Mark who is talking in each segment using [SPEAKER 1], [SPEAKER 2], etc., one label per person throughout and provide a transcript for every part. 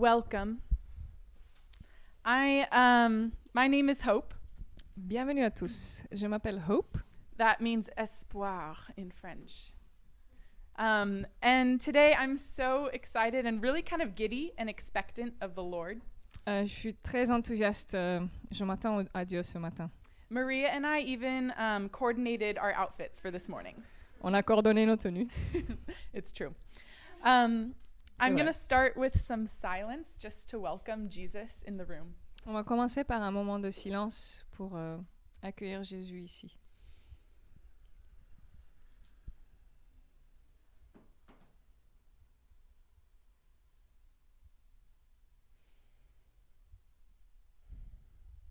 [SPEAKER 1] welcome. I um my name is Hope.
[SPEAKER 2] Bienvenue à tous. Je m'appelle Hope.
[SPEAKER 1] That means espoir in French. Um, and today I'm so excited and really kind of giddy and expectant of the Lord.
[SPEAKER 2] Euh, je suis très enthousiaste. euh, je m'attends à Dieu ce matin.
[SPEAKER 1] Maria and I even um, coordinated our outfits for this morning.
[SPEAKER 2] On a coordonné nos tenues.
[SPEAKER 1] It's true. Um, I'm going to start with some silence just to welcome Jesus in the room.
[SPEAKER 2] On va commencer par un moment de silence pour euh, accueillir Jésus ici.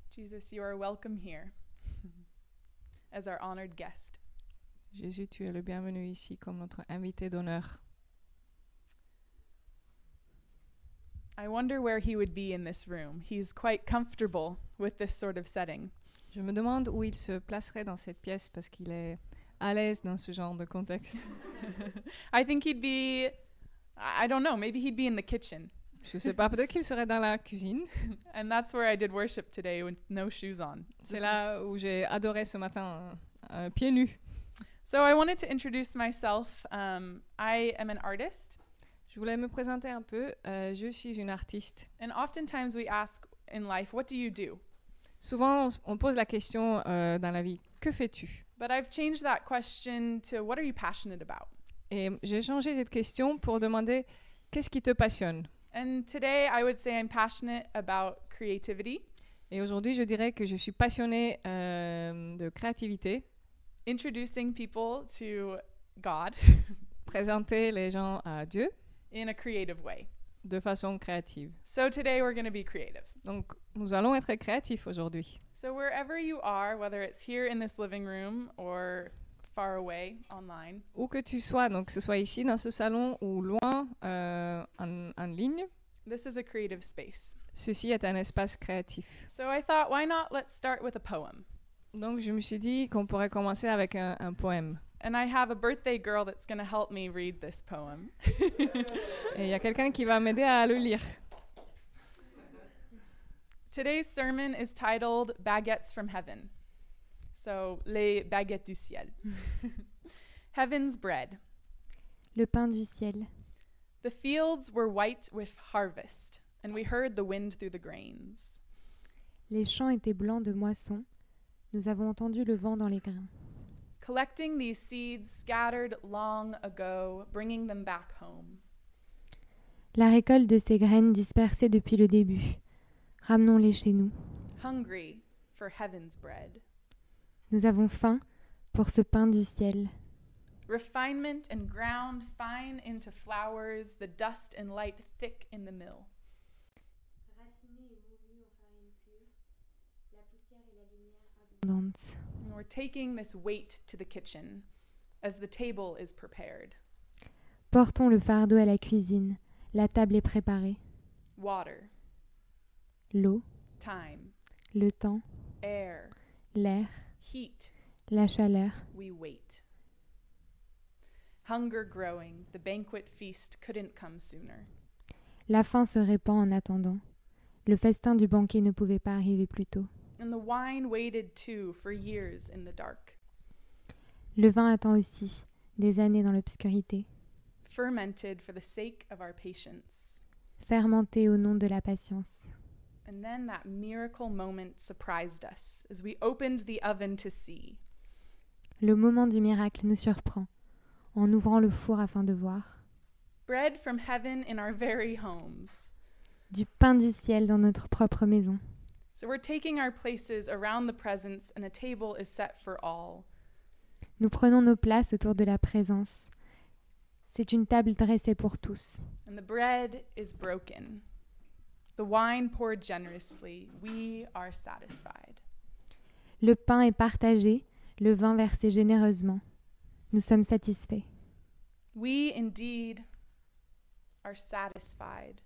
[SPEAKER 1] Jesus, you are welcome here as our honored guest.
[SPEAKER 2] Jésus, tu es le bienvenu ici comme notre invité d'honneur.
[SPEAKER 1] I wonder where he would be in this room. He's quite comfortable with this sort of setting.
[SPEAKER 2] Je me demande où il se placerait dans cette pièce parce qu'il est à l'aise dans ce genre de contexte.
[SPEAKER 1] I think he'd be, I don't know, maybe he'd be in the kitchen.
[SPEAKER 2] Je sais pas, peut-être qu'il serait dans la cuisine.
[SPEAKER 1] And that's where I did worship today with no shoes on.
[SPEAKER 2] C'est là où j'ai adoré ce matin, euh, pieds nus.
[SPEAKER 1] So I wanted to introduce myself. Um, I am an artist,
[SPEAKER 2] Je voulais me présenter un peu. Euh, je suis une artiste.
[SPEAKER 1] and oftentimes we ask in life, what do you do?
[SPEAKER 2] Souvent, on, pose la question euh, dans la vie, que fais-tu?
[SPEAKER 1] But I've changed that question to what are you passionate about?
[SPEAKER 2] Et j'ai changé cette question pour demander, qu'est-ce qui te passionne?
[SPEAKER 1] And today I would say I'm passionate about creativity,
[SPEAKER 2] Et aujourd'hui, je dirais que je suis passionnée euh, de créativité,
[SPEAKER 1] introducing people to God
[SPEAKER 2] présenter les gens à Dieu
[SPEAKER 1] in a creative way.
[SPEAKER 2] de façon créative.
[SPEAKER 1] So today we're going to be creative.
[SPEAKER 2] Donc, nous allons être créatifs aujourd'hui.
[SPEAKER 1] So wherever you are, whether it's here in this living room or far away online,
[SPEAKER 2] Où que tu sois, donc que ce soit ici dans ce salon ou loin euh, en, en ligne,
[SPEAKER 1] this is a creative space.
[SPEAKER 2] ceci est un espace créatif.
[SPEAKER 1] So I thought, why not let's start with a poem?
[SPEAKER 2] Donc, je me suis dit qu'on pourrait commencer avec un, un poème.
[SPEAKER 1] And I have a birthday girl that's going to help me read this poem.
[SPEAKER 2] Et il y a quelqu'un qui va m'aider à le lire.
[SPEAKER 1] Today's sermon is titled Baguettes from Heaven. So, les baguettes du ciel. Heaven's bread.
[SPEAKER 3] Le pain du ciel.
[SPEAKER 1] The fields were white with harvest, and we heard the wind through the grains.
[SPEAKER 3] Les champs étaient blancs de moisson. Nous avons entendu le vent dans les grains.
[SPEAKER 1] Collecting these seeds scattered long ago, bringing them back home.
[SPEAKER 3] La récolte de ces graines dispersées depuis le début. Ramenons-les chez nous.
[SPEAKER 1] Hungry for heaven's bread.
[SPEAKER 3] Nous avons faim pour ce pain du ciel.
[SPEAKER 1] Refinement and ground fine into flowers, the dust and light thick in the mill.
[SPEAKER 3] Abondante.
[SPEAKER 1] And we're taking this weight to the kitchen as the table is prepared.
[SPEAKER 3] Portons le fardeau à la cuisine. La table est préparée.
[SPEAKER 1] Water,
[SPEAKER 3] L'eau,
[SPEAKER 1] time,
[SPEAKER 3] le temps,
[SPEAKER 1] air,
[SPEAKER 3] l'air,
[SPEAKER 1] heat,
[SPEAKER 3] la chaleur.
[SPEAKER 1] we wait. Hunger growing, the banquet feast couldn't come sooner.
[SPEAKER 3] La faim se répand en attendant. Le festin du banquet ne pouvait pas arriver plus tôt.
[SPEAKER 1] And the wine waited too for years in the dark,
[SPEAKER 3] Le vin attend aussi, des années dans l'obscurité,
[SPEAKER 1] fermented for the sake of our patience.
[SPEAKER 3] fermenté au nom de la patience.
[SPEAKER 1] And then that miracle moment surprised us as we opened the oven to see.
[SPEAKER 3] Le moment du miracle nous surprend, en ouvrant le four afin de voir.
[SPEAKER 1] Bread from heaven in our very homes.
[SPEAKER 3] Du pain du ciel dans notre propre maison.
[SPEAKER 1] So we're taking our places around the presence, and a table is set for all.
[SPEAKER 3] Nous prenons nos places autour de la présence. C'est une table dressée pour tous.
[SPEAKER 1] And the bread is broken. The wine poured generously. We are satisfied.
[SPEAKER 3] Le pain est partagé, le vin versé généreusement. Nous sommes satisfaits.
[SPEAKER 1] We indeed are satisfied,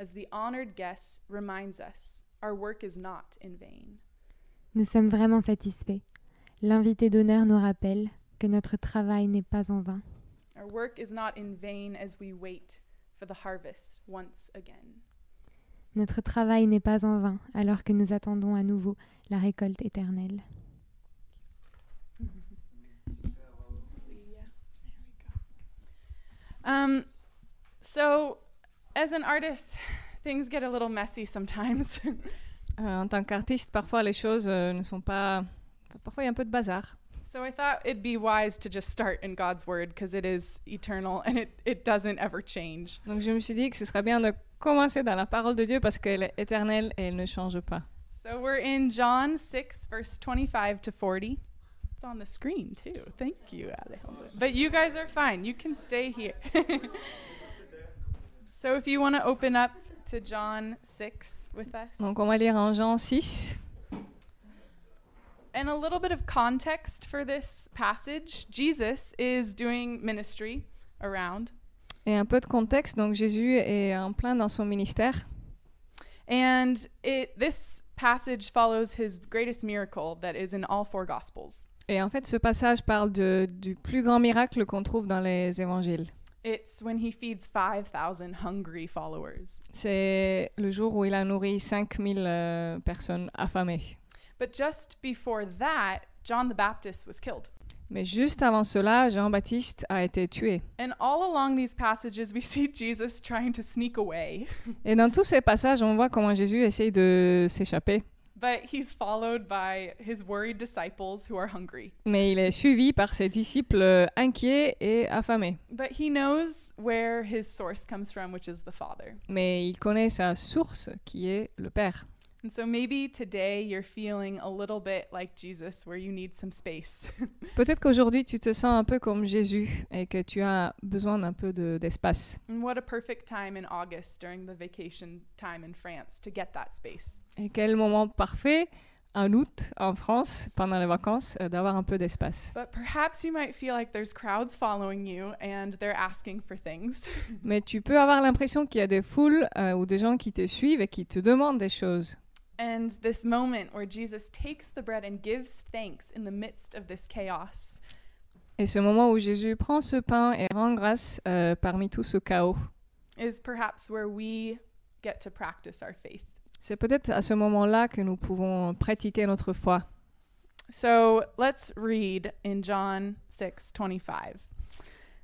[SPEAKER 1] as the honored guest reminds us our work is not in vain.
[SPEAKER 3] Nous sommes vraiment satisfaits. L'invité d'honneur nous rappelle que notre travail n'est pas en vain.
[SPEAKER 1] Our work is not in vain as we wait for the harvest once again.
[SPEAKER 3] Notre travail n'est pas en vain alors que nous attendons à nouveau la récolte éternelle.
[SPEAKER 1] Um, so, as an artist, things get a little messy sometimes.
[SPEAKER 2] Euh, en tant qu'artiste, parfois les choses euh, ne sont pas. Parfois il y a un peu de bazar.
[SPEAKER 1] so, I thought it'd be wise to just start in God's Word because it is eternal and it, it doesn't ever change.
[SPEAKER 2] Donc je me suis dit que ce serait bien de commencer dans la parole de Dieu parce qu'elle est éternelle et elle ne change pas.
[SPEAKER 1] So, we're in John 6, verse 25 to 40. It's on the screen too. Thank you, Alejandro. But you guys are fine. You can stay here. so, if you want to open up to John 6 with us.
[SPEAKER 2] Donc on va lire en Jean 6.
[SPEAKER 1] And a little bit of context for this passage Jesus is doing ministry around,
[SPEAKER 2] Et un peu de contexte, donc Jésus est en plein dans son ministère.
[SPEAKER 1] and it, this passage follows his greatest miracle that is in all four Gospels.
[SPEAKER 2] Et en fait, ce passage parle de- du plus grand miracle qu'on trouve dans les évangiles.
[SPEAKER 1] It's when he feeds 5,000 hungry followers.
[SPEAKER 2] C'est le jour où il a nourri 5000 euh, personnes affamées.
[SPEAKER 1] But just before that, John the Baptist was killed.
[SPEAKER 2] Mais juste avant cela, Jean-Baptiste a été tué.
[SPEAKER 1] And all along these passages, we see Jesus trying to sneak away,
[SPEAKER 2] Et dans tous ces passages, on voit comment Jésus essaye de s'échapper.
[SPEAKER 1] But he's followed by his worried disciples who are hungry.
[SPEAKER 2] Mais il est suivi par ses disciples inquiets et affamés.
[SPEAKER 1] But he knows where his source comes from, which is the Father.
[SPEAKER 2] Mais il connaît sa source qui est le Père.
[SPEAKER 1] And so maybe today you're feeling a little bit like Jesus, where you need some space.
[SPEAKER 2] Peut-être qu'aujourd'hui tu te sens un peu comme Jésus et que tu as besoin d'un peu de- d'espace.
[SPEAKER 1] and what a perfect time in August during the vacation time in France to get that space.
[SPEAKER 2] et quel moment parfait, en août, en France, pendant les vacances, euh, d'avoir un peu d'espace.
[SPEAKER 1] But perhaps you might feel like there's crowds following you and they're asking for things.
[SPEAKER 2] Mais tu peux avoir l'impression qu'il y a des foules euh, ou des gens qui te suivent et qui te demandent des choses.
[SPEAKER 1] And this moment where Jesus takes the bread and gives thanks in the midst of this chaos
[SPEAKER 2] Et ce moment où Jésus prend ce pain et rend grâce euh, parmi tout ce chaos,
[SPEAKER 1] is perhaps where we get to practice our faith.
[SPEAKER 2] c'est peut-être à ce moment-là que nous pouvons pratiquer notre foi.
[SPEAKER 1] So let's read in John 6 25. It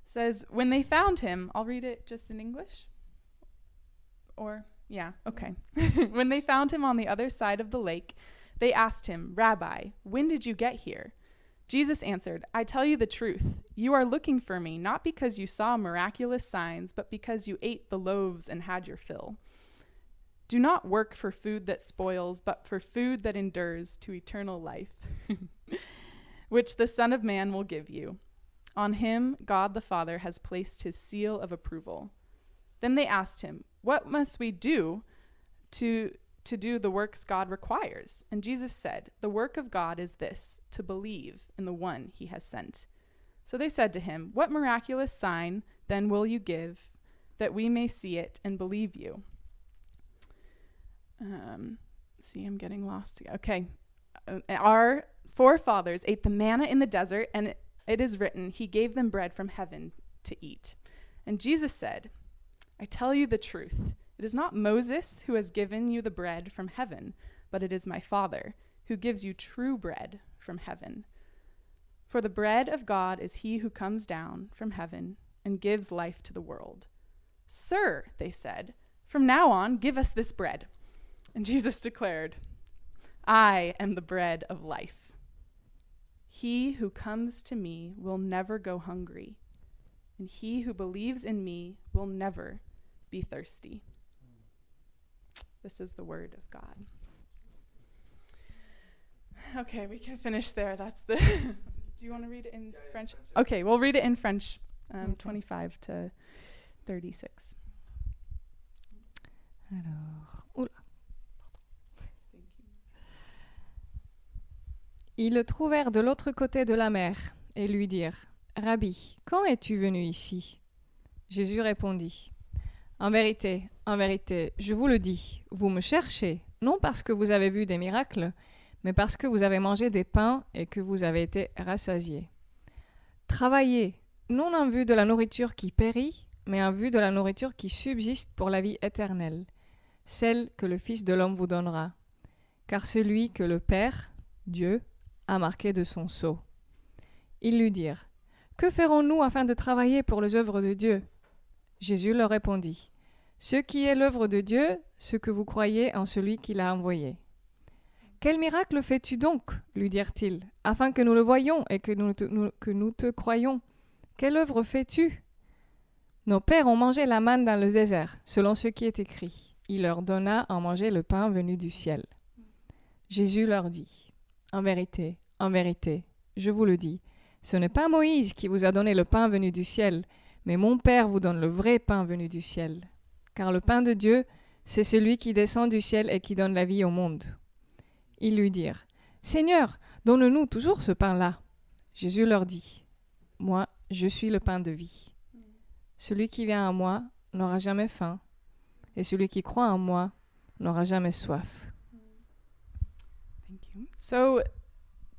[SPEAKER 1] says, When they found him, I'll read it just in English. Or, yeah, okay. when they found him on the other side of the lake, they asked him, Rabbi, when did you get here? Jesus answered, I tell you the truth. You are looking for me not because you saw miraculous signs, but because you ate the loaves and had your fill. Do not work for food that spoils, but for food that endures to eternal life, which the Son of Man will give you. On him, God the Father has placed his seal of approval. Then they asked him, What must we do to, to do the works God requires? And Jesus said, The work of God is this, to believe in the one he has sent. So they said to him, What miraculous sign then will you give that we may see it and believe you? Um, see, I'm getting lost. Okay. Uh, our forefathers ate the manna in the desert, and it, it is written, He gave them bread from heaven to eat. And Jesus said, I tell you the truth. It is not Moses who has given you the bread from heaven, but it is my Father who gives you true bread from heaven. For the bread of God is he who comes down from heaven and gives life to the world. Sir, they said, from now on, give us this bread. And Jesus declared, I am the bread of life. He who comes to me will never go hungry, and he who believes in me will never be thirsty. This is the word of God. Okay, we can finish there. That's the. Do you want to read it in French? Okay, we'll read it in French, um,
[SPEAKER 2] Okay.
[SPEAKER 1] 25 to 36.
[SPEAKER 2] Alors, oula. Ils le trouvèrent de l'autre côté de la mer et lui dirent Rabbi, quand es-tu venu ici? Jésus répondit En vérité, en vérité, je vous le dis, vous me cherchez, non parce que vous avez vu des miracles, mais parce que vous avez mangé des pains et que vous avez été rassasiés. Travaillez, non en vue de la nourriture qui périt, mais en vue de la nourriture qui subsiste pour la vie éternelle celle que le Fils de l'homme vous donnera. Car celui que le Père, Dieu, a marqué de son sceau. Ils lui dirent Que ferons-nous afin de travailler pour les œuvres de Dieu? Jésus leur répondit Ce qui est l'œuvre de Dieu, ce que vous croyez en celui qui l'a envoyé. Quel miracle fais-tu donc lui dirent-ils, afin que nous le voyions et que nous te, croyions Quelle œuvre fais-tu? Nos pères ont mangé la manne dans le désert, selon ce qui est écrit. Il leur donna à manger le pain venu du ciel. Jésus leur dit En vérité, en vérité, je vous le dis, ce n'est pas Moïse qui vous a donné le pain venu du ciel, mais mon Père vous donne le vrai pain venu du ciel. Car le pain de Dieu, c'est celui qui descend du ciel et qui donne la vie au monde. Ils lui dirent Seigneur, donne-nous toujours ce pain-là. Jésus leur dit Moi, je suis le pain de vie. Celui qui vient à moi n'aura jamais faim, et celui qui croit en moi n'aura jamais soif.
[SPEAKER 1] Thank you. So,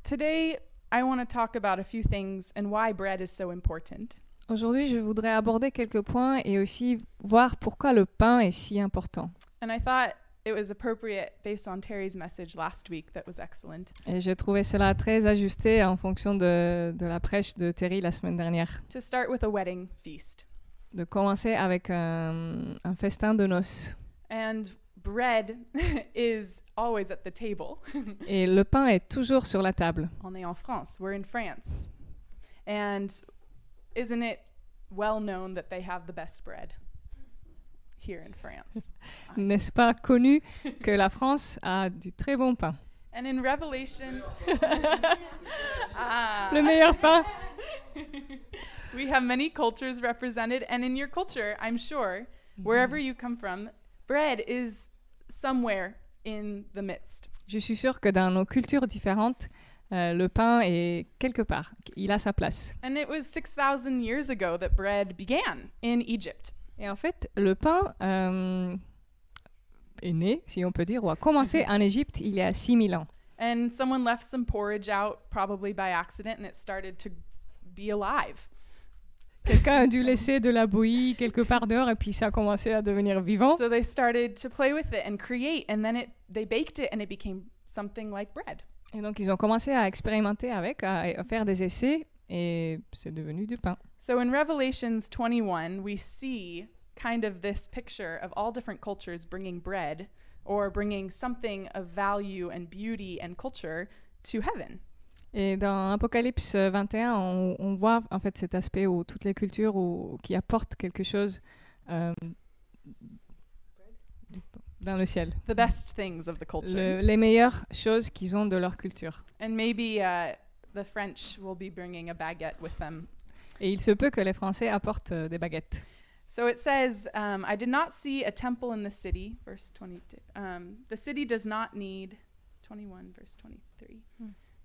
[SPEAKER 1] today I want to talk about a few things and why bread is so important.
[SPEAKER 2] Aujourd'hui, je voudrais aborder quelques points et aussi voir pourquoi le pain est si important.
[SPEAKER 1] And I thought it was appropriate based on Terry's message last week that was excellent
[SPEAKER 2] Et j'ai trouvé cela très ajusté en fonction de, de la prêche de Terry la semaine dernière.
[SPEAKER 1] to start with a wedding feast.
[SPEAKER 2] De commencer avec un, un festin de noces.
[SPEAKER 1] And bread is always at the table.
[SPEAKER 2] Et le pain est toujours sur la table.
[SPEAKER 1] On est en France. We're in France. And isn't it well known that they have the best bread here in France?
[SPEAKER 2] N'est-ce pas connu que la France a du très bon pain?
[SPEAKER 1] And in Revelation, Ah.
[SPEAKER 2] Le meilleur pain
[SPEAKER 1] we have many cultures represented, and in your culture, I'm sure, wherever you come from, bread is somewhere in the midst.
[SPEAKER 2] Je suis sûre que dans nos cultures différentes, euh, le pain est quelque part. Il a sa place.
[SPEAKER 1] And it was 6,000 years ago that bread began in Egypt.
[SPEAKER 2] Et en fait, le pain euh, est né, si on peut dire, ou a commencé en Égypte il y a 6000 ans.
[SPEAKER 1] And someone left some porridge out, probably by accident, and it started to be alive.
[SPEAKER 2] Quelqu'un a dû laisser de la bouillie quelque part dehors et puis ça a commencé à devenir vivant.
[SPEAKER 1] So they started to play with it and create, and then it they baked it, and it became something like bread.
[SPEAKER 2] Et donc ils ont commencé à expérimenter avec, à, à faire des essais et c'est devenu du pain.
[SPEAKER 1] So in Revelations 21, we see kind of this picture of all different cultures bringing bread or bringing something of value and beauty and culture to heaven.
[SPEAKER 2] Et dans Apocalypse 21, on, on voit en fait cet aspect où toutes les cultures où- qui apportent quelque chose euh, dans le ciel.
[SPEAKER 1] The best things of the culture.
[SPEAKER 2] Le- les meilleures choses qu'ils ont de leur culture.
[SPEAKER 1] And maybe uh, the French will be bringing a baguette with them.
[SPEAKER 2] Et il se peut que les Français apportent euh, des baguettes.
[SPEAKER 1] So it says, um, I did not see a temple in the city, verse 22. Um, the city does not need, 21, verse 23.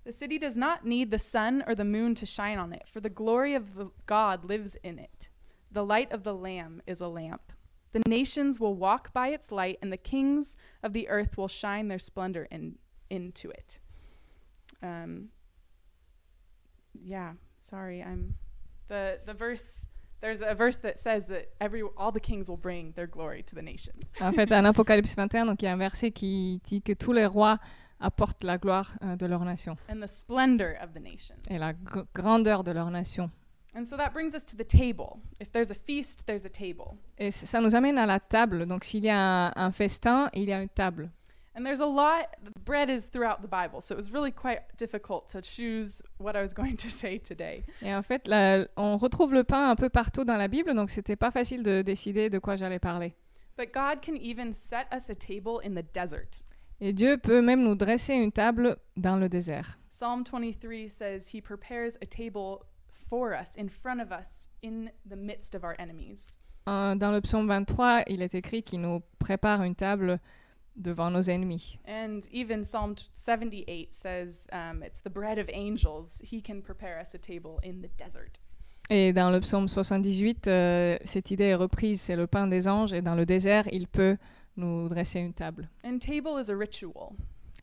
[SPEAKER 1] The city does not need the sun or the moon to shine on it, for the glory of the God lives in it. The light of the Lamb is a lamp. The nations will walk by its light, and the kings of the earth will shine their splendor in, into it. Um, yeah, sorry, I'm the the verse. There's a verse that says that every all the kings will bring their glory to the nations.
[SPEAKER 2] En fait, en Apocalypse 21, donc il y a un verset qui dit que tous les rois apportent la gloire euh, de leur nation
[SPEAKER 1] and the splendor of the nations.
[SPEAKER 2] et la grandeur de leur nation.
[SPEAKER 1] And so that brings us to the table. If there's a feast, there's a table.
[SPEAKER 2] Et ça nous amène à la table. Donc s'il y a un, un festin, il y a une table.
[SPEAKER 1] And there's a lot bread is throughout the Bible, so it was really quite difficult to choose what I was going to say today.
[SPEAKER 2] Et en fait, là, on retrouve le pain un peu partout dans la Bible, donc c'était pas facile de décider de quoi j'allais parler.
[SPEAKER 1] But God can even set us a table in the desert.
[SPEAKER 2] Et Dieu peut même nous dresser une table dans le désert.
[SPEAKER 1] Psalm 23 says he prepares a table for us in front of us in the midst of our enemies.
[SPEAKER 2] Euh, Dans le psaume 23, il est écrit qu'il nous prépare une table devant nos ennemis.
[SPEAKER 1] And even Psalm t- 78 says um, it's the bread of angels. He can prepare us a table in the desert.
[SPEAKER 2] Et dans le psaume 78, euh, cette idée est reprise, c'est le pain des anges, et dans le désert, il peut nous dresser une table.
[SPEAKER 1] And table is a ritual.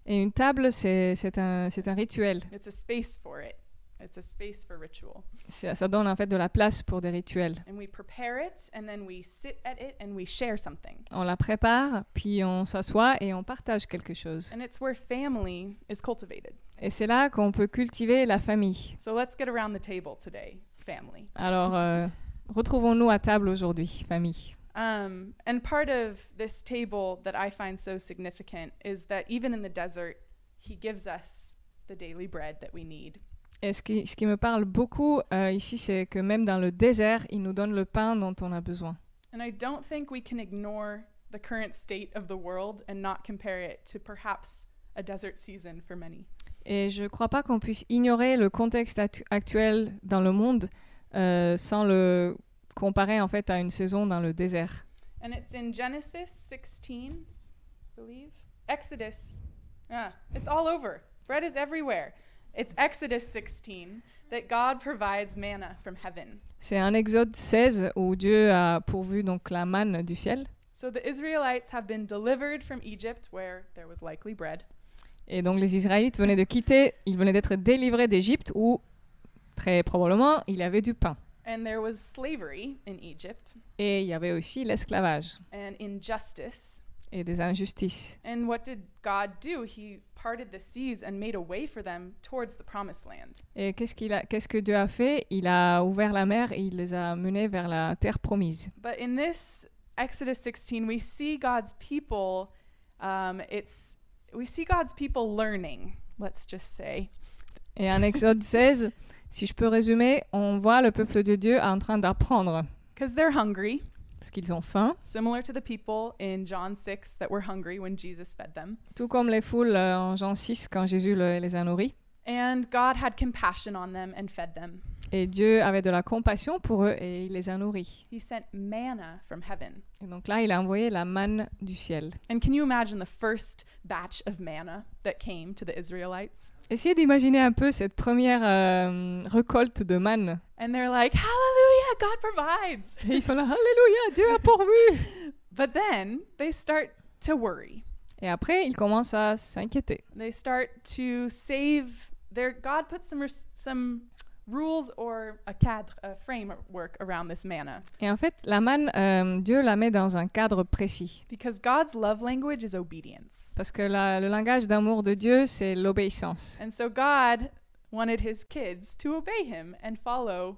[SPEAKER 2] Et une table, c'est un, un rituel.
[SPEAKER 1] It's a space for it. It's a space for ritual.
[SPEAKER 2] Ça, ça donne en fait de la place pour des rituels.
[SPEAKER 1] And we prepare it, and then we sit at it and we share something.
[SPEAKER 2] On la prépare, puis on s'assoit et on partage quelque chose.
[SPEAKER 1] And it's where family is cultivated.
[SPEAKER 2] Et c'est là qu'on peut cultiver la famille.
[SPEAKER 1] So let's get around the table today, family.
[SPEAKER 2] Alors, euh, retrouvons-nous à table aujourd'hui, famille.
[SPEAKER 1] Um, and part of this table that I find so significant is that even in the desert, He gives us the daily bread that we need.
[SPEAKER 2] Et ce qui, ce qui me parle beaucoup euh, ici, c'est que même dans le désert, il nous donne le pain dont on a besoin.
[SPEAKER 1] And I don't think we can ignore the current state of the world and not compare it to perhaps a desert season for many.
[SPEAKER 2] Et je ne crois pas qu'on puisse ignorer le contexte actu- actuel dans le monde euh, sans le comparer en fait à une saison dans le désert.
[SPEAKER 1] And it's in Genesis 16, I believe. Exodus. Ah, it's all over. Bread is everywhere. It's Exodus 16 that God provides manna from heaven.
[SPEAKER 2] C'est un Exode 16 où Dieu a pourvu donc la manne du ciel.
[SPEAKER 1] So the Israelites have been delivered from Egypt, where there was likely bread.
[SPEAKER 2] Et donc les Israélites venaient de quitter, ils venaient d'être délivrés d'Égypte où très probablement il y avait du pain.
[SPEAKER 1] And there was slavery in Egypt
[SPEAKER 2] Et il y avait aussi l'esclavage
[SPEAKER 1] and injustice.
[SPEAKER 2] Et des injustices.
[SPEAKER 1] And what did God do? He parted the seas and made a way for them towards the promised land.
[SPEAKER 2] Et qu'est-ce, qu'il a, qu'est-ce que Dieu a fait? Il a ouvert la mer et il les a menés vers la terre promise.
[SPEAKER 1] But in this Exodus 16, we see God's people. Um, it's we see God's people learning. Let's just say,
[SPEAKER 2] Et en Exode 16, si je peux résumer, on voit le peuple de Dieu en train d'apprendre
[SPEAKER 1] because they're hungry,
[SPEAKER 2] parce qu'ils ont faim,
[SPEAKER 1] similar to the people in John 6 that were hungry when Jesus fed them.
[SPEAKER 2] tout comme les foules euh, en Jean 6 quand Jésus le- les a nourris.
[SPEAKER 1] And God had compassion on them and fed them.
[SPEAKER 2] Et Dieu avait de la compassion pour eux et il les a nourris.
[SPEAKER 1] He sent manna from heaven.
[SPEAKER 2] Et donc là, il a envoyé la manne du ciel.
[SPEAKER 1] And can you imagine the first batch of manna that came to the Israelites?
[SPEAKER 2] Essayez d'imaginer un peu cette première euh, récolte de manne.
[SPEAKER 1] And they're like, Hallelujah, God provides.
[SPEAKER 2] Et ils sont là, Alléluia, Dieu a pourvu.
[SPEAKER 1] But then they start to worry.
[SPEAKER 2] Et après, ils commencent à s'inquiéter.
[SPEAKER 1] They start to save their God put some some rules or a cadre, a framework around this manna
[SPEAKER 2] Et en fait, la manne, euh, Dieu la met dans un cadre précis.
[SPEAKER 1] because God's love language is obedience.
[SPEAKER 2] Parce que la- le langage d'amour de Dieu, c'est l'obéissance.
[SPEAKER 1] And so God wanted his kids to obey him and follow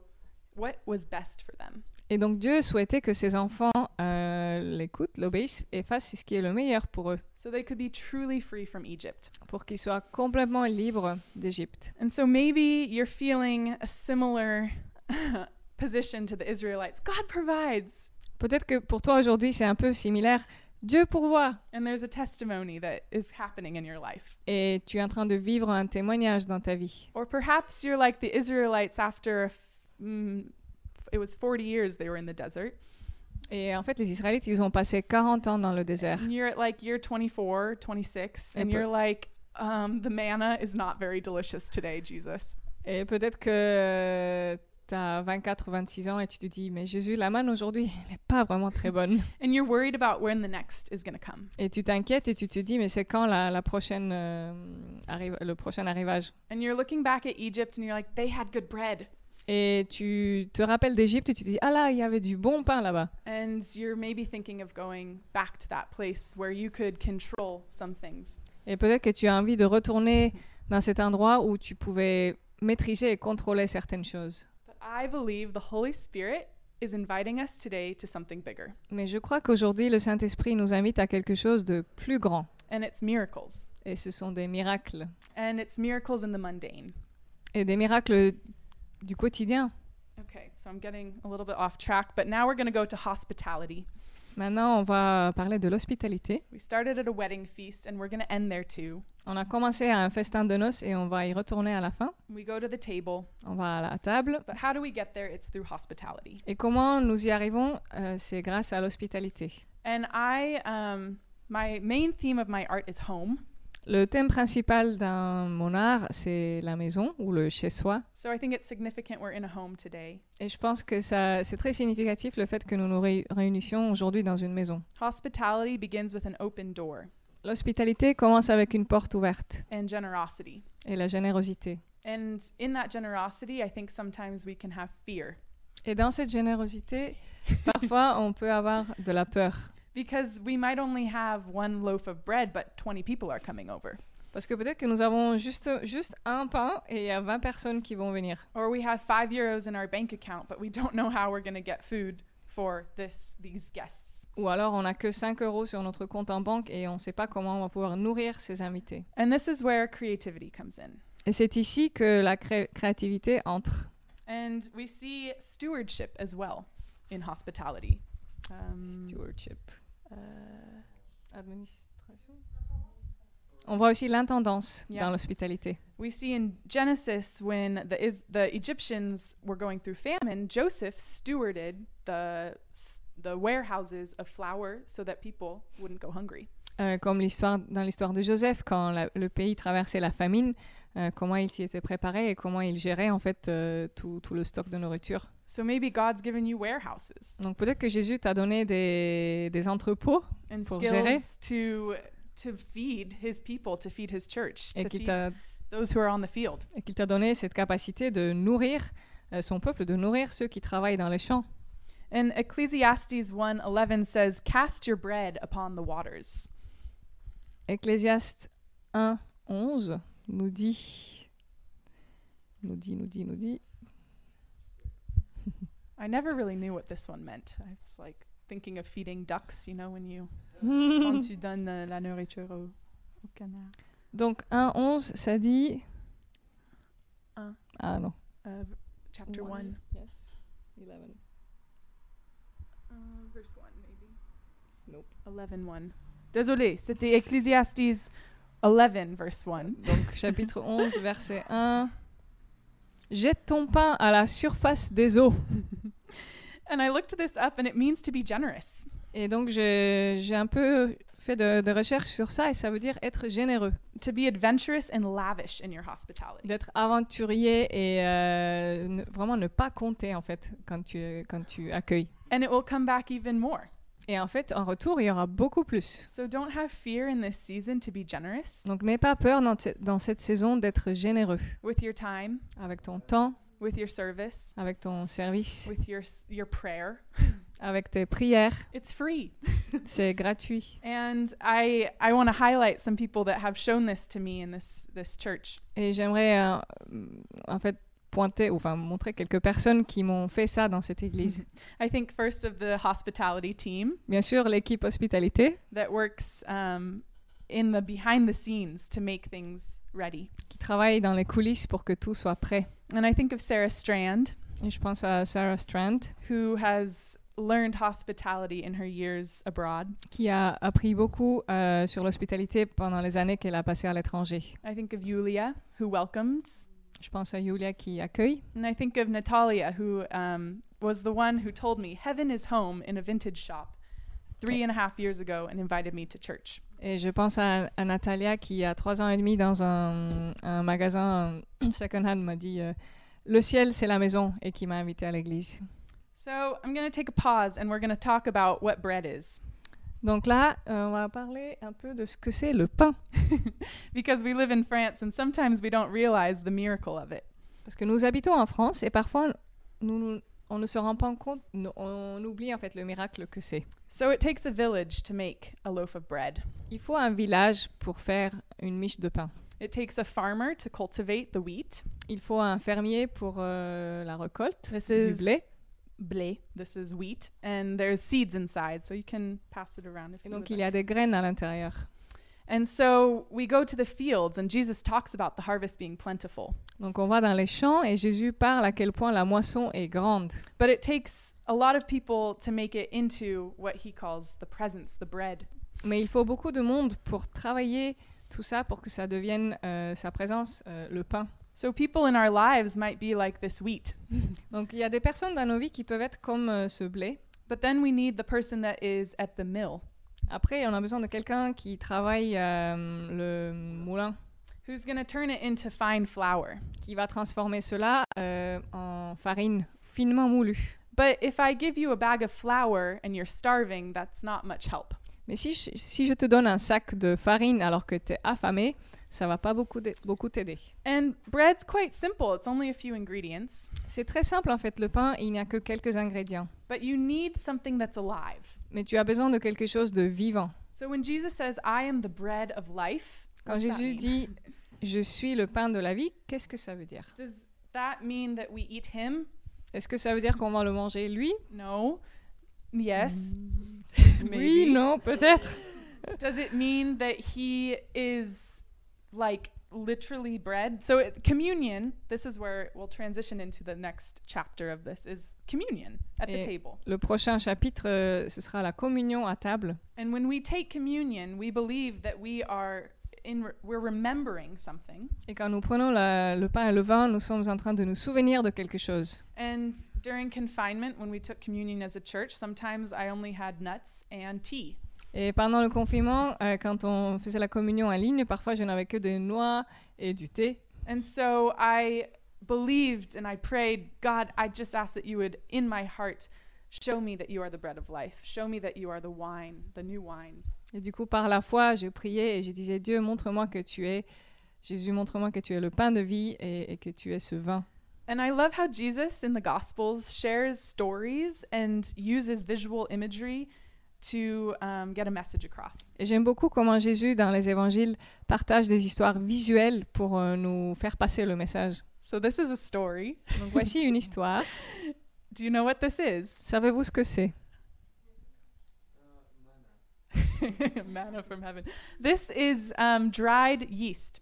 [SPEAKER 1] what was best for them.
[SPEAKER 2] Et donc Dieu souhaitait que ses enfants euh, l'écoutent, l'obéissent et fassent ce qui est le meilleur pour eux,
[SPEAKER 1] so they could be truly free from Egypt.
[SPEAKER 2] pour qu'ils soient complètement libres d'Égypte.
[SPEAKER 1] And so maybe you're feeling a similar position to the Israelites. God provides.
[SPEAKER 2] Peut-être que pour toi aujourd'hui, c'est un peu similaire. Dieu pourvoit.
[SPEAKER 1] And there's a testimony that is happening in your life.
[SPEAKER 2] Et tu es en train de vivre un témoignage dans ta vie.
[SPEAKER 1] Or perhaps you're like the Israelites after mm, it was 40 years they were in the desert.
[SPEAKER 2] Et en fait, les Israélites, ils ont passé 40 ans dans le désert.
[SPEAKER 1] And you're at like year 24, 26, and you're like, um, the manna is not very delicious today, Jesus.
[SPEAKER 2] Et peut-être que tu as 24 26 ans et tu te dis, mais Jésus, la manne aujourd'hui, elle n'est pas vraiment très bonne.
[SPEAKER 1] And you're worried about when the next is going to come.
[SPEAKER 2] Et tu t'inquiètes et tu te dis, mais c'est quand la, la prochaine, euh, arrive, le prochain arrivage?
[SPEAKER 1] And you're looking back at Egypt and you're like, they had good bread.
[SPEAKER 2] Et tu te rappelles d'Égypte et tu te dis, ah là, il y avait du bon pain là-bas.
[SPEAKER 1] And you're maybe thinking of going back to that place where you could control some things.
[SPEAKER 2] Et peut-être que tu as envie de retourner dans cet endroit où tu pouvais maîtriser et contrôler certaines choses.
[SPEAKER 1] But I believe the Holy Spirit is inviting us today to something bigger,
[SPEAKER 2] Mais je crois qu'aujourd'hui, le Saint-Esprit nous invite à quelque chose de plus grand.
[SPEAKER 1] and it's miracles.
[SPEAKER 2] Et ce sont des miracles.
[SPEAKER 1] And it's miracles in the mundane.
[SPEAKER 2] Et des miracles du quotidien.
[SPEAKER 1] Okay, so I'm getting a little bit off track, but now we're going to go to hospitality.
[SPEAKER 2] Maintenant, on va parler de l'hospitalité.
[SPEAKER 1] We started at a wedding feast, and we're going to end there too.
[SPEAKER 2] On a commencé à un festin de noces et on va y retourner à la fin.
[SPEAKER 1] We go to the table,
[SPEAKER 2] On va à la table.
[SPEAKER 1] but how do we get there? It's through hospitality.
[SPEAKER 2] Et comment nous y arrivons? Euh, C'est grâce à l'hospitalité.
[SPEAKER 1] And I, um, my main theme of my art is home.
[SPEAKER 2] Le thème principal dans mon art, c'est la maison ou le chez-soi.
[SPEAKER 1] So I think it's significant we're in a home today.
[SPEAKER 2] Et je pense que ça, c'est très significatif le fait que nous nous ré- réunissions aujourd'hui dans une maison.
[SPEAKER 1] Hospitality begins with an open door
[SPEAKER 2] L'hospitalité commence avec une porte ouverte
[SPEAKER 1] and generosity.
[SPEAKER 2] et la générosité.
[SPEAKER 1] And in that generosity, I think sometimes we can have fear
[SPEAKER 2] Et dans cette générosité, parfois on peut avoir de la peur.
[SPEAKER 1] Because we might only have one loaf of bread, but 20 people are coming over.
[SPEAKER 2] Parce que peut-être que nous avons juste, juste un pain et il y a 20 personnes qui vont venir.
[SPEAKER 1] Or we have five euros in our bank account, but we don't know how we're going to get food for this these guests.
[SPEAKER 2] Ou alors on n'a que 5 euros sur notre compte en banque et on ne sait pas comment on va pouvoir nourrir ces invités.
[SPEAKER 1] And this is where creativity comes in.
[SPEAKER 2] Et c'est ici que la cré- créativité entre.
[SPEAKER 1] And we see stewardship as well in hospitality. Um,
[SPEAKER 2] Stewardship.
[SPEAKER 1] Uh,
[SPEAKER 2] Administration. On voit aussi l'intendance
[SPEAKER 1] Yeah.
[SPEAKER 2] dans l'hospitalité.
[SPEAKER 1] we see in Genesis when the is the Egyptians were going through famine, Joseph stewarded the the warehouses of flour so that people wouldn't go hungry.
[SPEAKER 2] Euh, comme l'histoire dans l'histoire de Joseph, quand la- le pays traversait la famine, euh, comment il s'y était préparé et comment il gérait en fait euh, tout, tout le stock de nourriture.
[SPEAKER 1] So maybe God's given you warehouses
[SPEAKER 2] Donc peut-être que Jésus t'a donné des, des entrepôts
[SPEAKER 1] and
[SPEAKER 2] Pour
[SPEAKER 1] skills
[SPEAKER 2] gérer.
[SPEAKER 1] to to feed his people, to feed his church,
[SPEAKER 2] et
[SPEAKER 1] to feed those who are on the field.
[SPEAKER 2] et qu'il t'a donné cette capacité de nourrir euh, son peuple, de nourrir ceux qui travaillent dans les champs.
[SPEAKER 1] And Ecclesiastes 1:11 says, "Cast your bread upon the waters."
[SPEAKER 2] Ecclésiaste 1, 11 nous dit, nous dit, nous dit, nous dit,
[SPEAKER 1] I never really knew what this one meant. I was like thinking of feeding ducks, you know, when you quand tu donnes euh, la nourriture au, au canard.
[SPEAKER 2] Donc 1, 11, ça dit...
[SPEAKER 1] Un.
[SPEAKER 2] Ah non.
[SPEAKER 1] Uh, chapter 1,
[SPEAKER 2] Yes. 11.
[SPEAKER 1] uh, verse 1 maybe.
[SPEAKER 2] Nope.
[SPEAKER 1] 11 1. Désolé, c'était Ecclesiastes 11 verse 1.
[SPEAKER 2] Donc chapitre 11, verset 1. Jette ton pain à la surface des eaux.
[SPEAKER 1] And I looked this up and it means to be generous.
[SPEAKER 2] Et donc j'ai un peu fait de, de recherche sur ça et ça veut dire être généreux,
[SPEAKER 1] To be adventurous and lavish in your hospitality.
[SPEAKER 2] d'être aventurier et euh, ne- vraiment ne pas compter en fait quand tu, quand tu accueilles.
[SPEAKER 1] And it will come back even more.
[SPEAKER 2] Et en fait, en retour, il y aura beaucoup plus.
[SPEAKER 1] So don't have fear in this season to be generous
[SPEAKER 2] Donc n'aie pas peur dans, dans cette saison d'être généreux
[SPEAKER 1] with your time,
[SPEAKER 2] avec ton temps,
[SPEAKER 1] with your service,
[SPEAKER 2] avec ton service,
[SPEAKER 1] with your your prayer.
[SPEAKER 2] avec tes prières.
[SPEAKER 1] It's free.
[SPEAKER 2] C'est gratuit.
[SPEAKER 1] And I I want to highlight some people that have shown this to me in this this church.
[SPEAKER 2] Et j'aimerais euh, en fait pointer, ou enfin montrer quelques personnes qui m'ont fait ça dans cette église.
[SPEAKER 1] I think first of the hospitality team
[SPEAKER 2] Bien sûr, l'équipe hospitalité
[SPEAKER 1] that works um, in the behind the scenes to make things ready.
[SPEAKER 2] qui travaille dans les coulisses pour que tout soit prêt.
[SPEAKER 1] And I think of Sarah Strand,
[SPEAKER 2] Et je pense à Sarah Strand
[SPEAKER 1] who has learned hospitality in her years abroad.
[SPEAKER 2] qui a appris beaucoup euh, sur l'hospitalité pendant les années qu'elle a passées à l'étranger.
[SPEAKER 1] I think of Yulia, who welcomes.
[SPEAKER 2] Je pense à Yulia qui accueille.
[SPEAKER 1] And I think of Natalia, who um, was the one who told me heaven is home in a vintage shop three and a half years ago and invited me to church.
[SPEAKER 2] Et je pense à, à Natalia qui, a trois ans et demi, dans un, un magasin second-hand, m'a dit euh, Le ciel, c'est la maison, et qui m'a invité à l'église.
[SPEAKER 1] So I'm going to take a pause and we're going to talk about what bread is.
[SPEAKER 2] Donc là, euh, on va parler un peu de ce que c'est le pain.
[SPEAKER 1] because we live in France and sometimes we don't realize the miracle of it.
[SPEAKER 2] Parce que nous habitons en France et parfois, nous, nous- on ne se rend pas compte, on oublie en fait le miracle que c'est.
[SPEAKER 1] So it takes a village to make a loaf of bread.
[SPEAKER 2] Il faut un village pour faire une miche de pain.
[SPEAKER 1] It takes a farmer to cultivate the wheat.
[SPEAKER 2] Il faut un fermier pour euh, la récolte
[SPEAKER 1] This
[SPEAKER 2] du
[SPEAKER 1] is
[SPEAKER 2] blé.
[SPEAKER 1] blé. This is wheat, and there's seeds inside, so you can pass it around if
[SPEAKER 2] Et
[SPEAKER 1] you
[SPEAKER 2] donc il y a des graines à l'intérieur.
[SPEAKER 1] And so we go to the fields, and Jesus talks about the harvest being plentiful.
[SPEAKER 2] Donc on va dans les champs et Jésus parle à quel point la moisson est grande.
[SPEAKER 1] But it takes a lot of people to make it into what he calls the presence, the bread.
[SPEAKER 2] Mais il faut beaucoup de monde pour travailler tout ça pour que ça devienne euh, sa présence, euh, le pain.
[SPEAKER 1] So people in our lives might be like this wheat.
[SPEAKER 2] Donc il y a des personnes dans nos vies qui peuvent être comme euh, ce blé.
[SPEAKER 1] But then we need the person that is at the mill,
[SPEAKER 2] Après, on a besoin de quelqu'un qui travaille euh, le moulin,
[SPEAKER 1] who's going to turn it into fine flour?
[SPEAKER 2] qui va transformer cela euh, en farine finement moulue.
[SPEAKER 1] But if I give you a bag of flour and you're starving, that's not much help.
[SPEAKER 2] Mais si je, si je te donne un sac de farine alors que tu es affamé, ça va pas beaucoup t'aider.
[SPEAKER 1] And bread's quite simple. It's only a few ingredients,
[SPEAKER 2] C'est très simple en fait, le pain, il n'y a que quelques ingrédients.
[SPEAKER 1] but you need something that's alive.
[SPEAKER 2] Mais tu as besoin de quelque chose de vivant.
[SPEAKER 1] So when Jesus says, "I am the bread of life,"
[SPEAKER 2] Quand Jésus dit Je suis le pain de la vie, qu'est-ce que ça veut dire?
[SPEAKER 1] Does that mean that we eat him?
[SPEAKER 2] Est-ce que ça veut dire qu'on va le manger lui?
[SPEAKER 1] No. Yes.
[SPEAKER 2] Oui,
[SPEAKER 1] Maybe.
[SPEAKER 2] non, peut-être.
[SPEAKER 1] Does it mean that he is like literally bread? So it, communion, this is where we'll transition into the next chapter of this is communion at the table.
[SPEAKER 2] Le prochain chapitre, euh, ce sera la communion à table.
[SPEAKER 1] And when we take communion, we believe that we are in re- we're remembering something.
[SPEAKER 2] Et quand nous prenons la- le pain et le vin, nous sommes en train de nous souvenir de quelque chose.
[SPEAKER 1] And during confinement, when we took communion as a church, sometimes I only had nuts and tea.
[SPEAKER 2] Et pendant le confinement, euh, quand on faisait la communion en ligne, parfois je n'avais que des noix et du thé.
[SPEAKER 1] And so I believed and I prayed, God, I just ask that you would, in my heart, show me that you are the bread of life. Show me that you are the wine, the new wine.
[SPEAKER 2] Et du coup, par la foi, je priais et je disais, Dieu, montre-moi que tu es, Jésus, montre-moi que tu es le pain de vie et, et que tu es ce vin.
[SPEAKER 1] And I love how Jesus in the Gospels shares stories and uses visual imagery to um, get a message across.
[SPEAKER 2] Et j'aime beaucoup comment Jésus, dans les évangiles, partage des histoires visuelles pour euh, nous faire passer le message.
[SPEAKER 1] So this is a story.
[SPEAKER 2] Donc voici une histoire.
[SPEAKER 1] Do you know what this is?
[SPEAKER 2] Savez-vous ce que c'est?
[SPEAKER 1] Manna from heaven. This is um, dried yeast.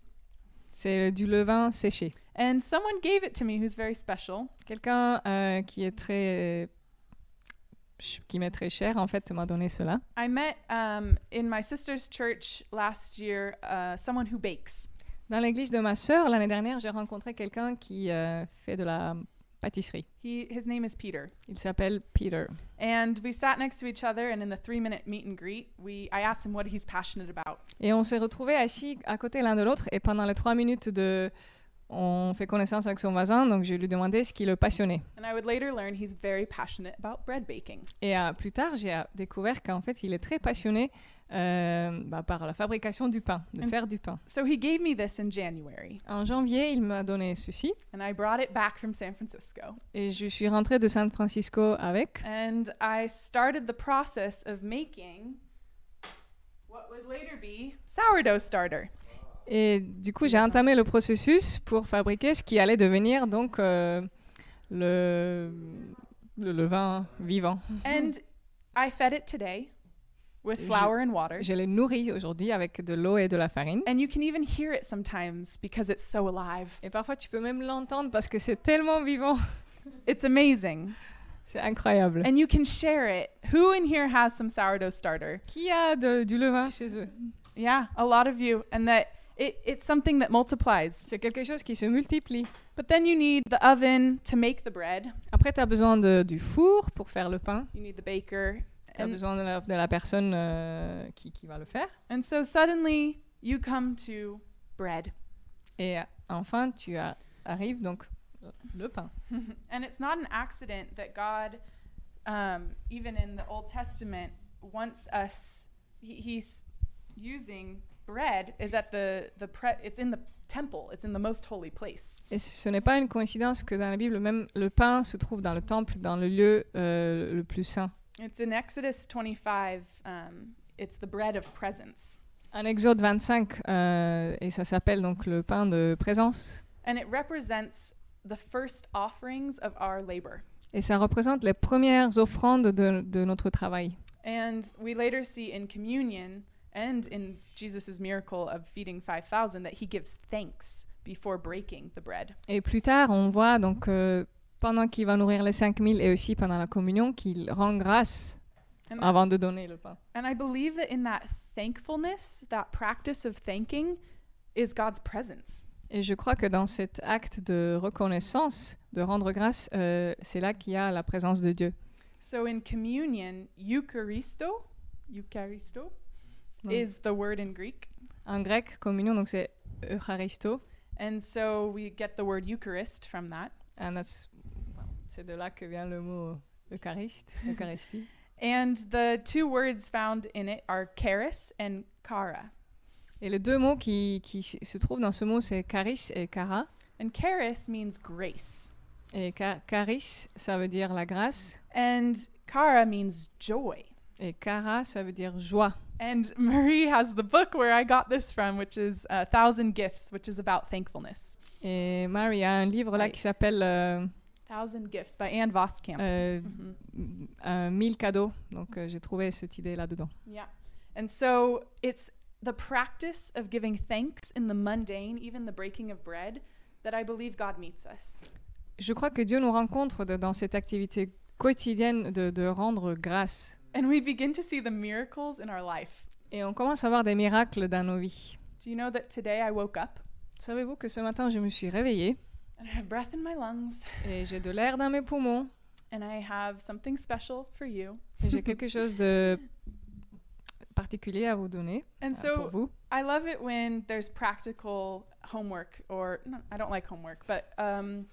[SPEAKER 2] C'est du levain séché.
[SPEAKER 1] And someone gave it to me who's very special.
[SPEAKER 2] Quelqu'un euh, qui est très qui m'est très cher en fait m'a donné cela.
[SPEAKER 1] I met um, in my sister's church last year uh, someone who bakes.
[SPEAKER 2] Dans l'église de ma sœur l'année dernière, j'ai rencontré quelqu'un qui euh, fait de la pâtisserie.
[SPEAKER 1] He, his name is Peter.
[SPEAKER 2] Il s'appelle Peter.
[SPEAKER 1] And we sat next to each other, and in the three minute meet and greet, we, I asked him what he's passionate about.
[SPEAKER 2] Et on s'est retrouvés assis à côté l'un de l'autre et pendant les trois minutes de on fait connaissance avec son voisin, donc je lui demandais ce qui le passionnait.
[SPEAKER 1] And I would later learn he's very passionate about bread baking.
[SPEAKER 2] Et euh, plus tard, j'ai euh, découvert qu'en fait, il est très passionné euh, bah, par la fabrication du pain, de
[SPEAKER 1] And
[SPEAKER 2] faire du pain.
[SPEAKER 1] So he gave me this in January,
[SPEAKER 2] En janvier, il m'a donné ceci
[SPEAKER 1] and I brought it back from San Francisco.
[SPEAKER 2] et je suis rentrée de San Francisco avec.
[SPEAKER 1] And I started the process of making what would later be sourdough starter.
[SPEAKER 2] Et du coup, j'ai entamé le processus pour fabriquer ce qui allait devenir donc euh, le, le levain vivant.
[SPEAKER 1] And I fed it today with
[SPEAKER 2] Je-
[SPEAKER 1] flour and water.
[SPEAKER 2] Je l'ai nourri aujourd'hui avec de l'eau et de la farine.
[SPEAKER 1] And you can even hear it sometimes because it's so alive.
[SPEAKER 2] Et parfois, tu peux même l'entendre parce que c'est tellement vivant.
[SPEAKER 1] It's amazing.
[SPEAKER 2] C'est incroyable.
[SPEAKER 1] And you can share it. Who in here has some sourdough starter?
[SPEAKER 2] Qui a de- du levain chez eux?
[SPEAKER 1] Yeah, a lot of you. And that it, it's something that multiplies.
[SPEAKER 2] C'est quelque chose qui se multiplie.
[SPEAKER 1] But then you need the oven to make the bread.
[SPEAKER 2] Après, tu as besoin de- du four pour faire le pain.
[SPEAKER 1] You need the baker.
[SPEAKER 2] Tu as
[SPEAKER 1] And,
[SPEAKER 2] besoin de la, de la personne euh, qui, qui va le faire.
[SPEAKER 1] and so suddenly you come to bread.
[SPEAKER 2] Et euh, enfin, tu as- arrives donc le pain.
[SPEAKER 1] and it's not an accident that God, um, even in the Old Testament, wants us. He, he's using bread is at the the pre. It's in the temple. It's in the most holy place.
[SPEAKER 2] Et ce n'est pas une coïncidence que dans la Bible, même le pain se trouve dans le temple, dans le lieu euh, le plus saint.
[SPEAKER 1] It's in Exodus 25. Um, it's the bread of presence,
[SPEAKER 2] En Exode 25, euh, et ça s'appelle donc le pain de présence.
[SPEAKER 1] and it represents the first offerings of our labor.
[SPEAKER 2] Et ça représente les premières offrandes de, de notre travail.
[SPEAKER 1] And we later see in communion and in Jesus' miracle of feeding 5,000 that he gives thanks before breaking the bread.
[SPEAKER 2] Et plus tard, on voit donc euh, pendant qu'il va nourrir les 5000 et aussi pendant la communion qu'il rend grâce
[SPEAKER 1] And,
[SPEAKER 2] avant de donner le pain.
[SPEAKER 1] and I believe that in that thankfulness, that practice of thanking, is God's presence.
[SPEAKER 2] Et je crois que dans cet acte de reconnaissance, de rendre grâce, euh, c'est là qu'il y a la présence de Dieu.
[SPEAKER 1] So in communion, Eucharisto, Eucharisto Is the word in Greek.
[SPEAKER 2] En grec, communion, donc c'est Eucharisto.
[SPEAKER 1] And so we get the word Eucharist from that.
[SPEAKER 2] And that's- c'est de là que vient le mot Euchariste, Eucharistie.
[SPEAKER 1] And the two words found in it are charis and kara.
[SPEAKER 2] Et les deux mots qui, qui se trouvent dans ce mot, c'est charis et cara.
[SPEAKER 1] And charis means grace,
[SPEAKER 2] Et ca- charis, ça veut dire la grâce.
[SPEAKER 1] and chara means joy.
[SPEAKER 2] Et cara, ça veut dire joie.
[SPEAKER 1] And Marie has the book where I got this from, which is A Thousand Gifts, which is about thankfulness.
[SPEAKER 2] Et Mary a un livre là qui s'appelle euh,
[SPEAKER 1] Thousand Gifts by Anne Voskamp.
[SPEAKER 2] euh,
[SPEAKER 1] Mhm.
[SPEAKER 2] m- un mille cadeaux. Donc euh, j'ai trouvé cette idée là-dedans.
[SPEAKER 1] Yeah. And so it's the practice of giving thanks in the mundane, even the breaking of bread, that I believe God meets us.
[SPEAKER 2] Je crois que Dieu nous rencontre de- dans cette activité quotidienne de, de rendre grâce.
[SPEAKER 1] And we begin to see the miracles in our life.
[SPEAKER 2] Et on commence à voir des miracles dans nos vies.
[SPEAKER 1] Do you know that today I woke up
[SPEAKER 2] Savez-vous que ce matin, je me suis réveillée
[SPEAKER 1] and I have breath in my lungs
[SPEAKER 2] et j'ai de l'air dans mes poumons
[SPEAKER 1] and I have something special for you?
[SPEAKER 2] et j'ai quelque chose de particulier à vous donner
[SPEAKER 1] And
[SPEAKER 2] euh, pour
[SPEAKER 1] so
[SPEAKER 2] vous.
[SPEAKER 1] I love it when there's practical homework, or no, I don't like homework, but um,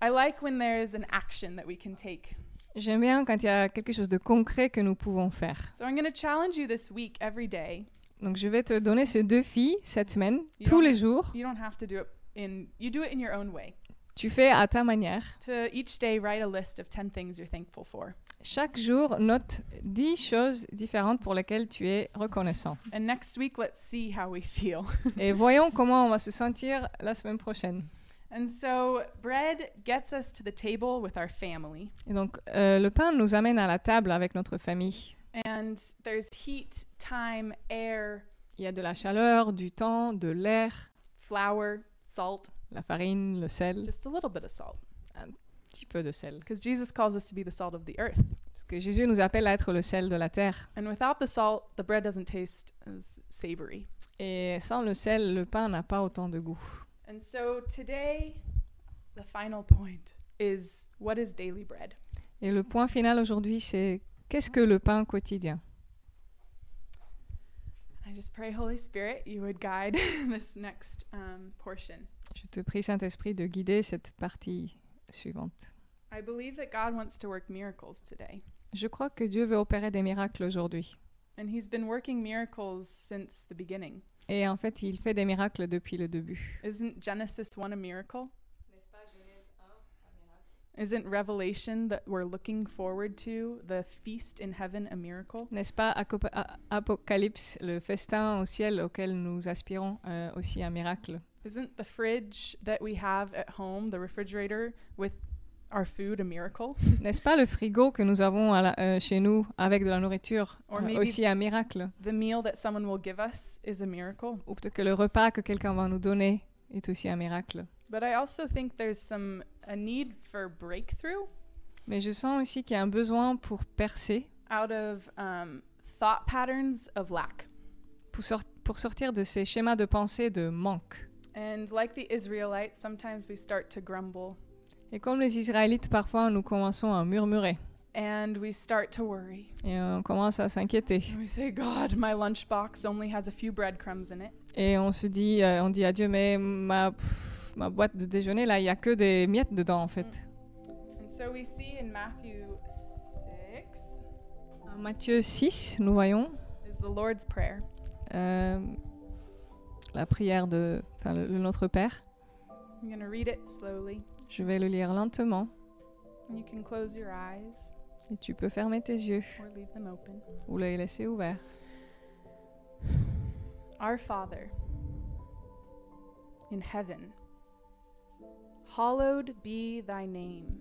[SPEAKER 1] I like when there's an action that we can take.
[SPEAKER 2] J'aime bien quand il y a quelque chose de concret que nous pouvons faire.
[SPEAKER 1] So I'm going to challenge you this week, every day.
[SPEAKER 2] Donc je vais te donner ce défi cette semaine,
[SPEAKER 1] You
[SPEAKER 2] tous
[SPEAKER 1] don't-
[SPEAKER 2] les jours.
[SPEAKER 1] You don't have to do it in, you do it in your own way.
[SPEAKER 2] Tu fais à ta manière.
[SPEAKER 1] To each day, write a list of 10 things you're thankful for.
[SPEAKER 2] Chaque jour, note 10 choses différentes pour lesquelles tu es reconnaissant.
[SPEAKER 1] And next week, let's see how we feel.
[SPEAKER 2] Et voyons comment on va se sentir la semaine prochaine.
[SPEAKER 1] And so, bread gets us to the table with our family.
[SPEAKER 2] Et donc, euh, le pain nous amène à la table avec notre famille.
[SPEAKER 1] And there's heat, time, air,
[SPEAKER 2] Il y a de la chaleur, du temps, de l'air,
[SPEAKER 1] flour, salt,
[SPEAKER 2] la farine, le sel,
[SPEAKER 1] just a little bit of salt.
[SPEAKER 2] un petit peu de sel.
[SPEAKER 1] Because Jesus calls us to be the salt of the earth.
[SPEAKER 2] Parce que Jésus nous appelle à être le sel de la terre.
[SPEAKER 1] And without the salt, the bread doesn't taste as savory.
[SPEAKER 2] Et sans le sel, le pain n'a pas autant de goût.
[SPEAKER 1] And so today, the final point is what is daily bread?
[SPEAKER 2] Et le point final aujourd'hui, c'est qu'est-ce que le pain quotidien?
[SPEAKER 1] I just pray, Holy Spirit, you would guide this next um, portion.
[SPEAKER 2] Je te prie, Saint-Esprit, de guider cette partie suivante.
[SPEAKER 1] I believe that God wants to work miracles today.
[SPEAKER 2] Je crois que Dieu veut opérer des miracles aujourd'hui.
[SPEAKER 1] And He's been working miracles since the beginning.
[SPEAKER 2] Et en fait, il fait des miracles depuis le début.
[SPEAKER 1] Isn't Genesis 1 a miracle? Isn't Revelation that we're looking forward to, the feast in heaven, a miracle?
[SPEAKER 2] N'est-ce pas Apocalypse, le festin au ciel auquel nous aspirons, euh, aussi un miracle?
[SPEAKER 1] Isn't the fridge that we have at home, the refrigerator with our food, a miracle?
[SPEAKER 2] N'est-ce pas le frigo que nous avons à la- euh, chez nous avec de la nourriture
[SPEAKER 1] Or
[SPEAKER 2] euh,
[SPEAKER 1] maybe-
[SPEAKER 2] aussi un miracle?
[SPEAKER 1] The meal that someone will give us is a miracle.
[SPEAKER 2] Ou peut-être que le repas que quelqu'un va nous donner est aussi un miracle?
[SPEAKER 1] But I also think there's some a need for breakthrough
[SPEAKER 2] Mais je sens aussi qu'il y a un besoin pour percer,
[SPEAKER 1] out of um, thought patterns of lack.
[SPEAKER 2] pour, sor- pour sortir de ces schémas de pensée de manque.
[SPEAKER 1] And like the Israelites, sometimes we start to grumble
[SPEAKER 2] Et comme les Israélites, parfois nous commençons à murmurer
[SPEAKER 1] and we start to worry.
[SPEAKER 2] et on commence à s'inquiéter.
[SPEAKER 1] And we say, God, my lunchbox only has a few breadcrumbs in it.
[SPEAKER 2] Et on se dit, euh, on dit à Dieu, mais ma, pff, ma boîte de déjeuner, là, il n'y a que des miettes dedans, en fait.
[SPEAKER 1] And so we see in Matthew 6
[SPEAKER 2] Dans Matthieu 6, nous voyons
[SPEAKER 1] is the Lord's Prayer.
[SPEAKER 2] euh, la prière de le, le Notre Père.
[SPEAKER 1] I'm going to read it slowly,
[SPEAKER 2] Je vais le lire lentement
[SPEAKER 1] you can close your eyes
[SPEAKER 2] et tu peux fermer tes yeux
[SPEAKER 1] or leave them open.
[SPEAKER 2] ou les laisser ouverts.
[SPEAKER 1] Our Father, in heaven, hallowed be thy name.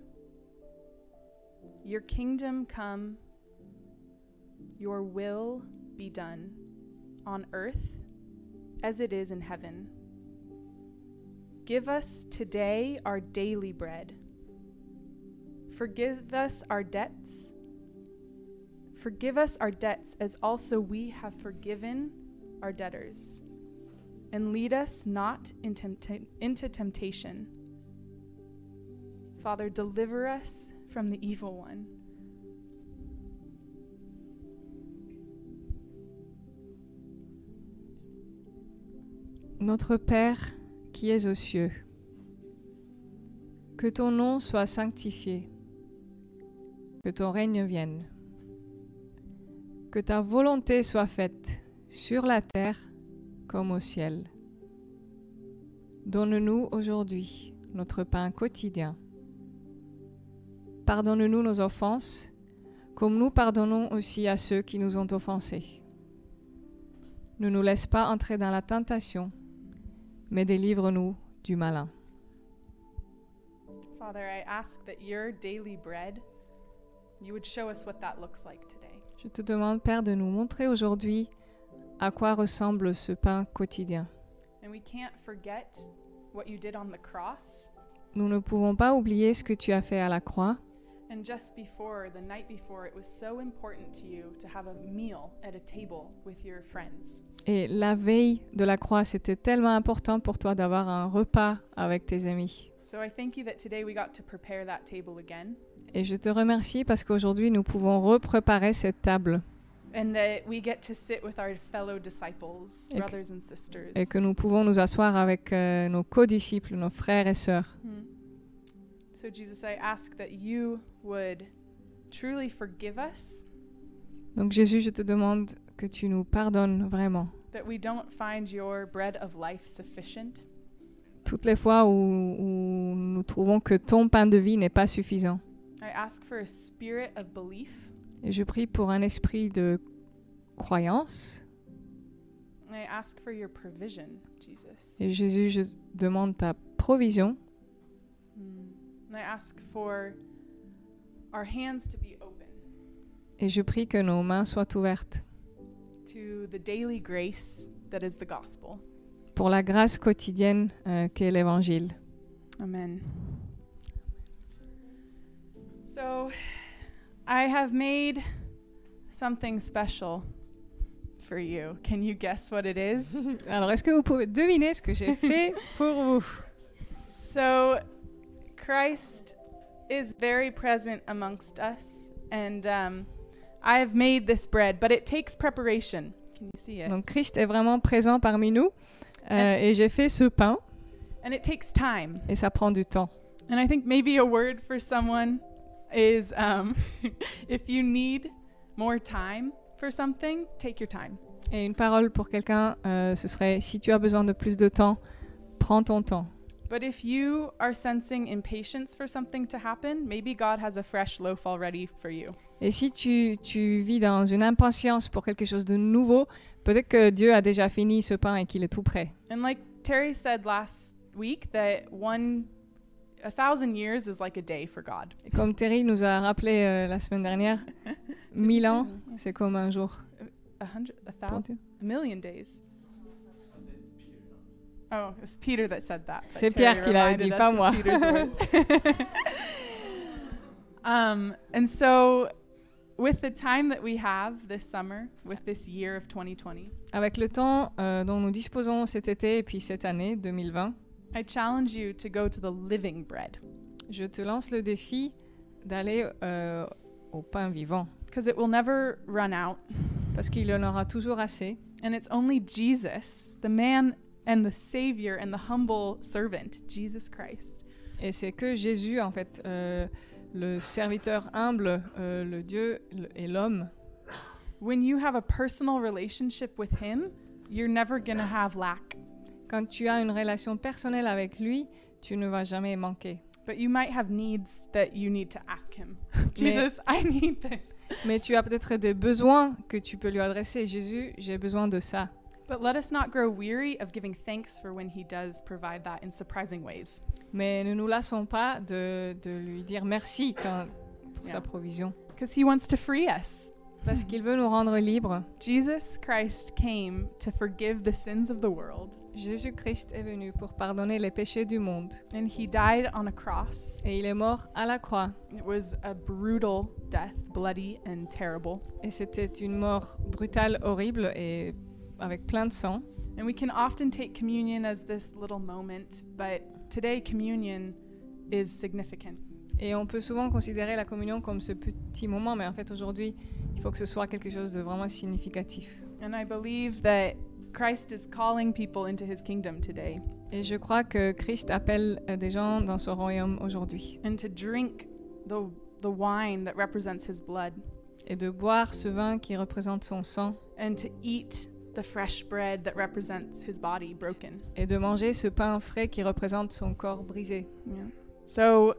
[SPEAKER 1] Your kingdom come, your will be done, on earth as it is in heaven. Give us today our daily bread. Forgive us our debts. Forgive us our debts as also we have forgiven our debtors. And lead us not into, temptation. Father, deliver us from the evil one.
[SPEAKER 2] Notre Père qui es aux cieux, que ton nom soit sanctifié, que ton règne vienne, que ta volonté soit faite sur la terre comme au ciel. Donne-nous aujourd'hui notre pain quotidien. Pardonne-nous nos offenses, comme nous pardonnons aussi à ceux qui nous ont offensés. Ne nous laisse pas entrer dans la tentation, mais délivre-nous du malin.
[SPEAKER 1] Father, I ask that your daily bread, you would show us what that looks like today.
[SPEAKER 2] Je te demande, Père, de nous montrer aujourd'hui à quoi ressemble ce pain quotidien.
[SPEAKER 1] And we can't forget what you did on the cross.
[SPEAKER 2] Nous ne pouvons pas oublier ce que tu as fait à la croix.
[SPEAKER 1] And just before, the night before, it was so important to you to have a meal at a table with your friends.
[SPEAKER 2] Et la veille de la croix, c'était tellement important pour toi d'avoir un repas avec tes amis.
[SPEAKER 1] So I thank you that today we got to prepare that table again
[SPEAKER 2] Et je te remercie parce qu'aujourd'hui, nous pouvons repréparer cette table
[SPEAKER 1] and that we get to sit with our fellow disciples,
[SPEAKER 2] Et que-
[SPEAKER 1] brothers and sisters.
[SPEAKER 2] et que nous pouvons nous asseoir avec euh, nos codisciples, nos frères et sœurs.
[SPEAKER 1] Hmm. So, Jesus, I ask that you would truly forgive us,
[SPEAKER 2] Donc Jésus, je te demande que tu nous pardonnes vraiment.
[SPEAKER 1] that we don't find your bread of life sufficient,
[SPEAKER 2] Toutes les fois où, où nous trouvons que ton pain de vie n'est pas suffisant.
[SPEAKER 1] I ask for a spirit of belief.
[SPEAKER 2] Et je prie pour un esprit de croyance.
[SPEAKER 1] And I ask for your provision, Jesus.
[SPEAKER 2] Et Jésus, je demande ta provision.
[SPEAKER 1] And I ask for our hands to be open
[SPEAKER 2] Et je prie que nos mains soient ouvertes
[SPEAKER 1] to the daily grace that is the gospel.
[SPEAKER 2] pour la grâce quotidienne euh, qu'est l'Évangile.
[SPEAKER 1] Amen. So, I have made something special for you. Can you guess what it is?
[SPEAKER 2] Alors, est-ce que vous pouvez deviner ce que j'ai fait pour vous?
[SPEAKER 1] So, Christ is very present amongst us, and um, I have made this bread, but it takes preparation. Can you see it?
[SPEAKER 2] Donc, Christ est vraiment présent parmi nous. euh, et j'ai fait ce pain
[SPEAKER 1] And it takes time.
[SPEAKER 2] et ça prend du temps.
[SPEAKER 1] And I think maybe a word for someone is um, if you need more time for something, take your time.
[SPEAKER 2] Et une parole pour quelqu'un, euh, ce serait si tu as besoin de plus de temps, prends ton temps.
[SPEAKER 1] But if you are sensing impatience for something to happen, maybe God has a fresh loaf already for you.
[SPEAKER 2] Et si tu, tu vis dans une impatience pour quelque chose de nouveau, peut-être que Dieu a déjà fini ce pain et qu'il est tout prêt.
[SPEAKER 1] And like Terry said last week, that one, a thousand years is like a day for God.
[SPEAKER 2] Et comme Terry nous a rappelé euh, la semaine dernière, mille ans, c'est comme un jour.
[SPEAKER 1] A hundred, a thousand, a million days. Oh, it's Peter that said that.
[SPEAKER 2] C'est Pierre qui l'a dit, pas moi.
[SPEAKER 1] Um, and so, with the time that we have this summer, with this year of 2020,
[SPEAKER 2] Avec le temps euh, dont nous disposons cet été et puis cette année 2020,
[SPEAKER 1] I challenge you to go to the living bread
[SPEAKER 2] je te lance le défi d'aller euh, au pain vivant.
[SPEAKER 1] because it will never run out.
[SPEAKER 2] Parce qu'il y en aura toujours assez.
[SPEAKER 1] And it's only Jesus, the man and the Savior and the humble servant, Jesus Christ,
[SPEAKER 2] Et c'est que Jésus, en fait, euh, le serviteur humble, euh, le Dieu et l'homme,
[SPEAKER 1] when you have a personal relationship with Him, you're never going to have lack.
[SPEAKER 2] quand tu as une relation personnelle avec lui, tu ne vas jamais manquer.
[SPEAKER 1] But you might have needs that you need to ask Him. Jesus, I need this.
[SPEAKER 2] Mais tu as peut-être des besoins que tu peux lui adresser. Jésus, j'ai besoin de ça.
[SPEAKER 1] But let us not grow weary of giving thanks for when He does provide that in surprising ways.
[SPEAKER 2] Mais ne nous lassons pas de, de lui dire merci quand- pour
[SPEAKER 1] Yeah.
[SPEAKER 2] sa provision.
[SPEAKER 1] Because He wants to free us.
[SPEAKER 2] Parce qu'il veut nous rendre libres.
[SPEAKER 1] Jesus Christ came to forgive the sins of the world,
[SPEAKER 2] Jésus-Christ est venu pour pardonner les péchés du monde.
[SPEAKER 1] and He died on a cross.
[SPEAKER 2] Et il est mort à la croix.
[SPEAKER 1] It was a brutal death, bloody and terrible.
[SPEAKER 2] Et c'était une mort brutale, horrible et avec plein de sang.
[SPEAKER 1] And we can often take communion as this little moment, but today communion is significant.
[SPEAKER 2] Et on peut souvent considérer la communion comme ce petit moment, mais en fait aujourd'hui, il faut que ce soit quelque chose de vraiment significatif.
[SPEAKER 1] And I believe that Christ is calling people into his kingdom today
[SPEAKER 2] Et je crois que Christ appelle euh, des gens dans son royaume aujourd'hui.
[SPEAKER 1] and to drink the, the wine that represents his blood
[SPEAKER 2] Et de boire ce vin qui représente son sang
[SPEAKER 1] and to eat the fresh bread that represents his body broken.
[SPEAKER 2] et de manger ce pain frais qui représente son corps brisé.
[SPEAKER 1] Yeah. So